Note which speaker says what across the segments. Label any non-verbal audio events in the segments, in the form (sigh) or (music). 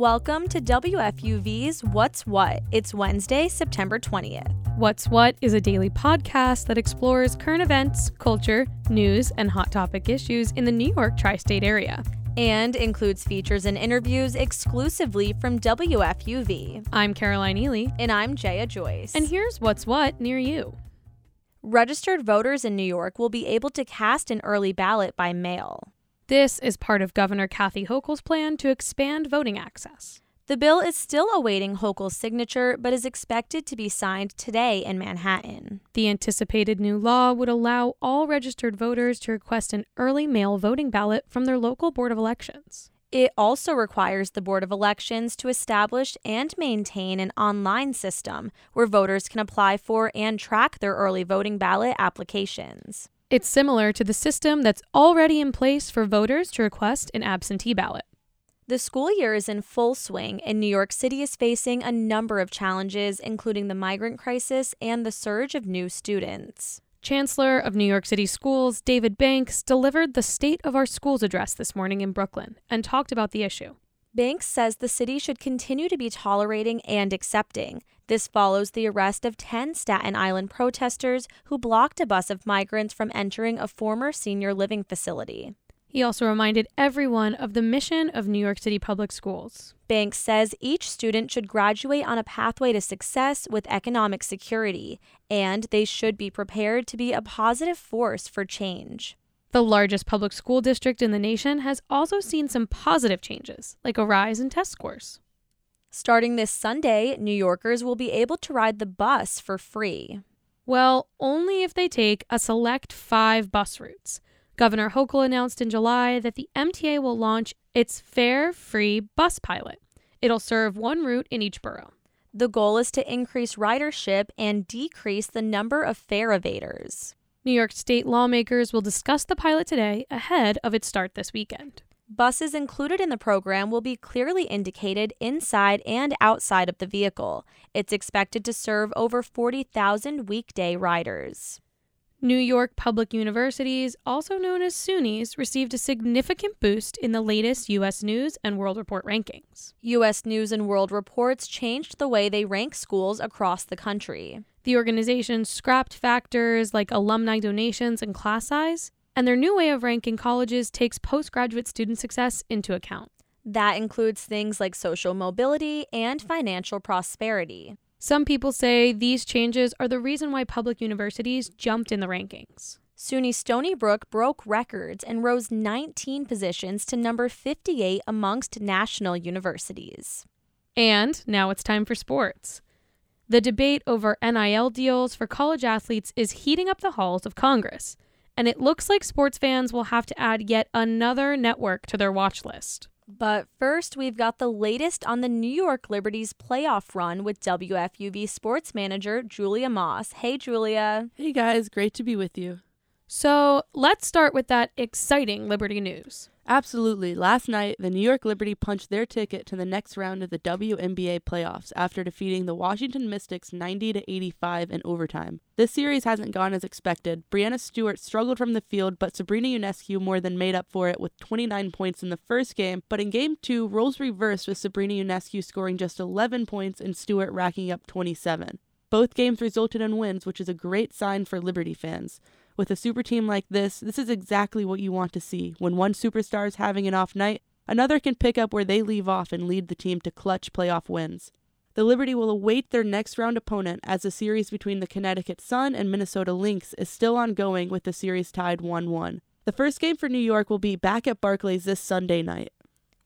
Speaker 1: Welcome to WFUV's What's What. It's Wednesday, September 20th.
Speaker 2: What's What is a daily podcast that explores current events, culture, news, and hot topic issues in the New York tri state area.
Speaker 1: And includes features and interviews exclusively from WFUV.
Speaker 2: I'm Caroline Ely.
Speaker 1: And I'm Jaya Joyce.
Speaker 2: And here's What's What near you.
Speaker 1: Registered voters in New York will be able to cast an early ballot by mail.
Speaker 2: This is part of Governor Kathy Hochul's plan to expand voting access.
Speaker 1: The bill is still awaiting Hochul's signature, but is expected to be signed today in Manhattan.
Speaker 2: The anticipated new law would allow all registered voters to request an early mail voting ballot from their local Board of Elections.
Speaker 1: It also requires the Board of Elections to establish and maintain an online system where voters can apply for and track their early voting ballot applications.
Speaker 2: It's similar to the system that's already in place for voters to request an absentee ballot.
Speaker 1: The school year is in full swing, and New York City is facing a number of challenges, including the migrant crisis and the surge of new students.
Speaker 2: Chancellor of New York City Schools, David Banks, delivered the State of Our Schools address this morning in Brooklyn and talked about the issue.
Speaker 1: Banks says the city should continue to be tolerating and accepting. This follows the arrest of 10 Staten Island protesters who blocked a bus of migrants from entering a former senior living facility.
Speaker 2: He also reminded everyone of the mission of New York City Public Schools.
Speaker 1: Banks says each student should graduate on a pathway to success with economic security, and they should be prepared to be a positive force for change.
Speaker 2: The largest public school district in the nation has also seen some positive changes, like a rise in test scores.
Speaker 1: Starting this Sunday, New Yorkers will be able to ride the bus for free.
Speaker 2: Well, only if they take a select five bus routes. Governor Hochul announced in July that the MTA will launch its fare free bus pilot. It'll serve one route in each borough.
Speaker 1: The goal is to increase ridership and decrease the number of fare evaders.
Speaker 2: New York State lawmakers will discuss the pilot today ahead of its start this weekend.
Speaker 1: Buses included in the program will be clearly indicated inside and outside of the vehicle. It's expected to serve over 40,000 weekday riders.
Speaker 2: New York Public Universities, also known as SUNYs, received a significant boost in the latest U.S. News and World Report rankings.
Speaker 1: U.S. News and World Reports changed the way they rank schools across the country.
Speaker 2: The organization scrapped factors like alumni donations and class size, and their new way of ranking colleges takes postgraduate student success into account.
Speaker 1: That includes things like social mobility and financial prosperity.
Speaker 2: Some people say these changes are the reason why public universities jumped in the rankings.
Speaker 1: SUNY Stony Brook broke records and rose 19 positions to number 58 amongst national universities.
Speaker 2: And now it's time for sports. The debate over NIL deals for college athletes is heating up the halls of Congress, and it looks like sports fans will have to add yet another network to their watch list.
Speaker 1: But first, we've got the latest on the New York Liberties playoff run with WFUV sports manager Julia Moss. Hey, Julia.
Speaker 3: Hey, guys. Great to be with you.
Speaker 2: So let's start with that exciting Liberty news.
Speaker 3: Absolutely. Last night, the New York Liberty punched their ticket to the next round of the WNBA playoffs after defeating the Washington Mystics 90 to 85 in overtime. This series hasn't gone as expected. Breanna Stewart struggled from the field, but Sabrina Ionescu more than made up for it with 29 points in the first game. But in game two, roles reversed with Sabrina Ionescu scoring just 11 points and Stewart racking up 27. Both games resulted in wins, which is a great sign for Liberty fans. With a super team like this, this is exactly what you want to see. When one superstar is having an off night, another can pick up where they leave off and lead the team to clutch playoff wins. The Liberty will await their next round opponent as the series between the Connecticut Sun and Minnesota Lynx is still ongoing with the series tied 1 1. The first game for New York will be back at Barclays this Sunday night.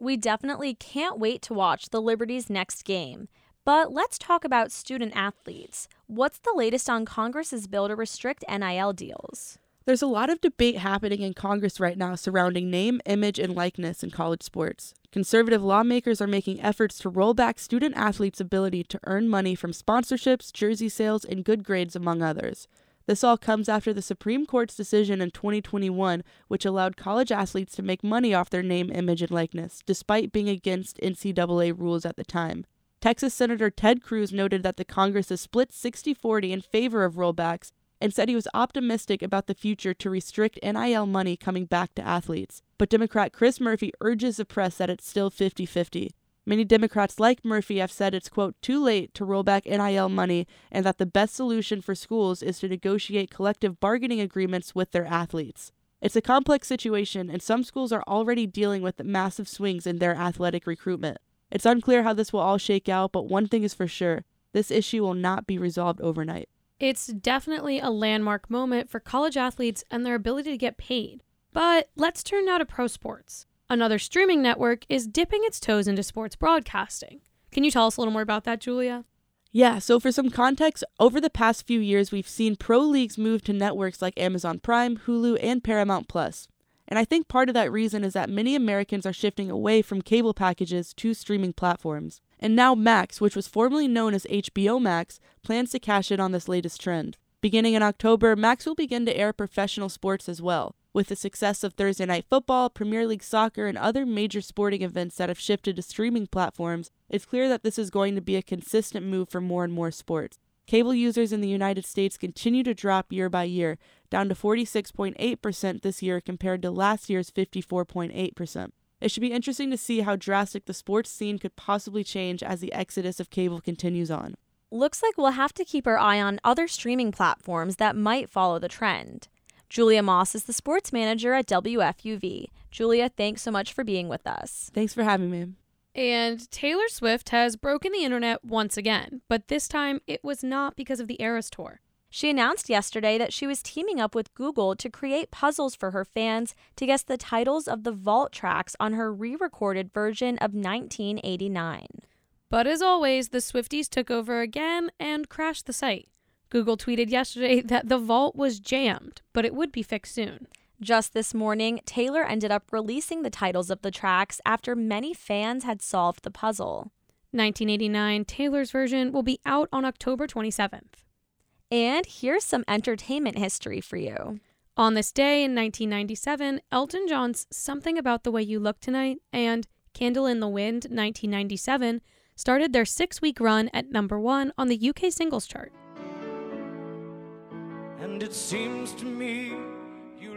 Speaker 1: We definitely can't wait to watch the Liberty's next game. But let's talk about student athletes. What's the latest on Congress's bill to restrict NIL deals?
Speaker 3: There's a lot of debate happening in Congress right now surrounding name, image, and likeness in college sports. Conservative lawmakers are making efforts to roll back student athletes' ability to earn money from sponsorships, jersey sales, and good grades, among others. This all comes after the Supreme Court's decision in 2021, which allowed college athletes to make money off their name, image, and likeness, despite being against NCAA rules at the time. Texas Senator Ted Cruz noted that the Congress is split 60 40 in favor of rollbacks and said he was optimistic about the future to restrict NIL money coming back to athletes. But Democrat Chris Murphy urges the press that it's still 50 50. Many Democrats like Murphy have said it's, quote, too late to roll back NIL money and that the best solution for schools is to negotiate collective bargaining agreements with their athletes. It's a complex situation, and some schools are already dealing with massive swings in their athletic recruitment. It's unclear how this will all shake out, but one thing is for sure this issue will not be resolved overnight.
Speaker 2: It's definitely a landmark moment for college athletes and their ability to get paid. But let's turn now to pro sports. Another streaming network is dipping its toes into sports broadcasting. Can you tell us a little more about that, Julia?
Speaker 3: Yeah, so for some context, over the past few years, we've seen pro leagues move to networks like Amazon Prime, Hulu, and Paramount Plus. And I think part of that reason is that many Americans are shifting away from cable packages to streaming platforms. And now Max, which was formerly known as HBO Max, plans to cash in on this latest trend. Beginning in October, Max will begin to air professional sports as well. With the success of Thursday Night Football, Premier League Soccer, and other major sporting events that have shifted to streaming platforms, it's clear that this is going to be a consistent move for more and more sports. Cable users in the United States continue to drop year by year, down to 46.8% this year compared to last year's 54.8%. It should be interesting to see how drastic the sports scene could possibly change as the exodus of cable continues on.
Speaker 1: Looks like we'll have to keep our eye on other streaming platforms that might follow the trend. Julia Moss is the sports manager at WFUV. Julia, thanks so much for being with us.
Speaker 3: Thanks for having me.
Speaker 2: And Taylor Swift has broken the internet once again, but this time it was not because of the Eras Tour.
Speaker 1: She announced yesterday that she was teaming up with Google to create puzzles for her fans to guess the titles of the vault tracks on her re recorded version of 1989.
Speaker 2: But as always, the Swifties took over again and crashed the site. Google tweeted yesterday (laughs) that the vault was jammed, but it would be fixed soon.
Speaker 1: Just this morning, Taylor ended up releasing the titles of the tracks after many fans had solved the puzzle.
Speaker 2: 1989 Taylor's version will be out on October 27th.
Speaker 1: And here's some entertainment history for you.
Speaker 2: On this day in 1997, Elton John's Something About the Way You Look Tonight and Candle in the Wind 1997 started their six week run at number one on the UK singles chart. And it seems to me you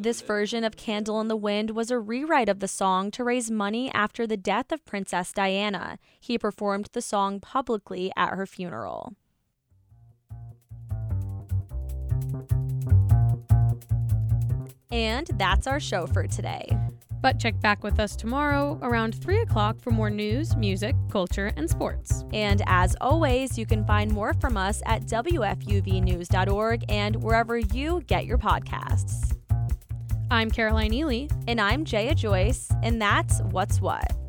Speaker 1: This version of Candle in the Wind was a rewrite of the song to raise money after the death of Princess Diana. He performed the song publicly at her funeral. And that's our show for today.
Speaker 2: But check back with us tomorrow around 3 o'clock for more news, music, culture, and sports.
Speaker 1: And as always, you can find more from us at WFUVnews.org and wherever you get your podcasts.
Speaker 2: I'm Caroline Ely.
Speaker 1: And I'm Jaya Joyce, and that's What's What.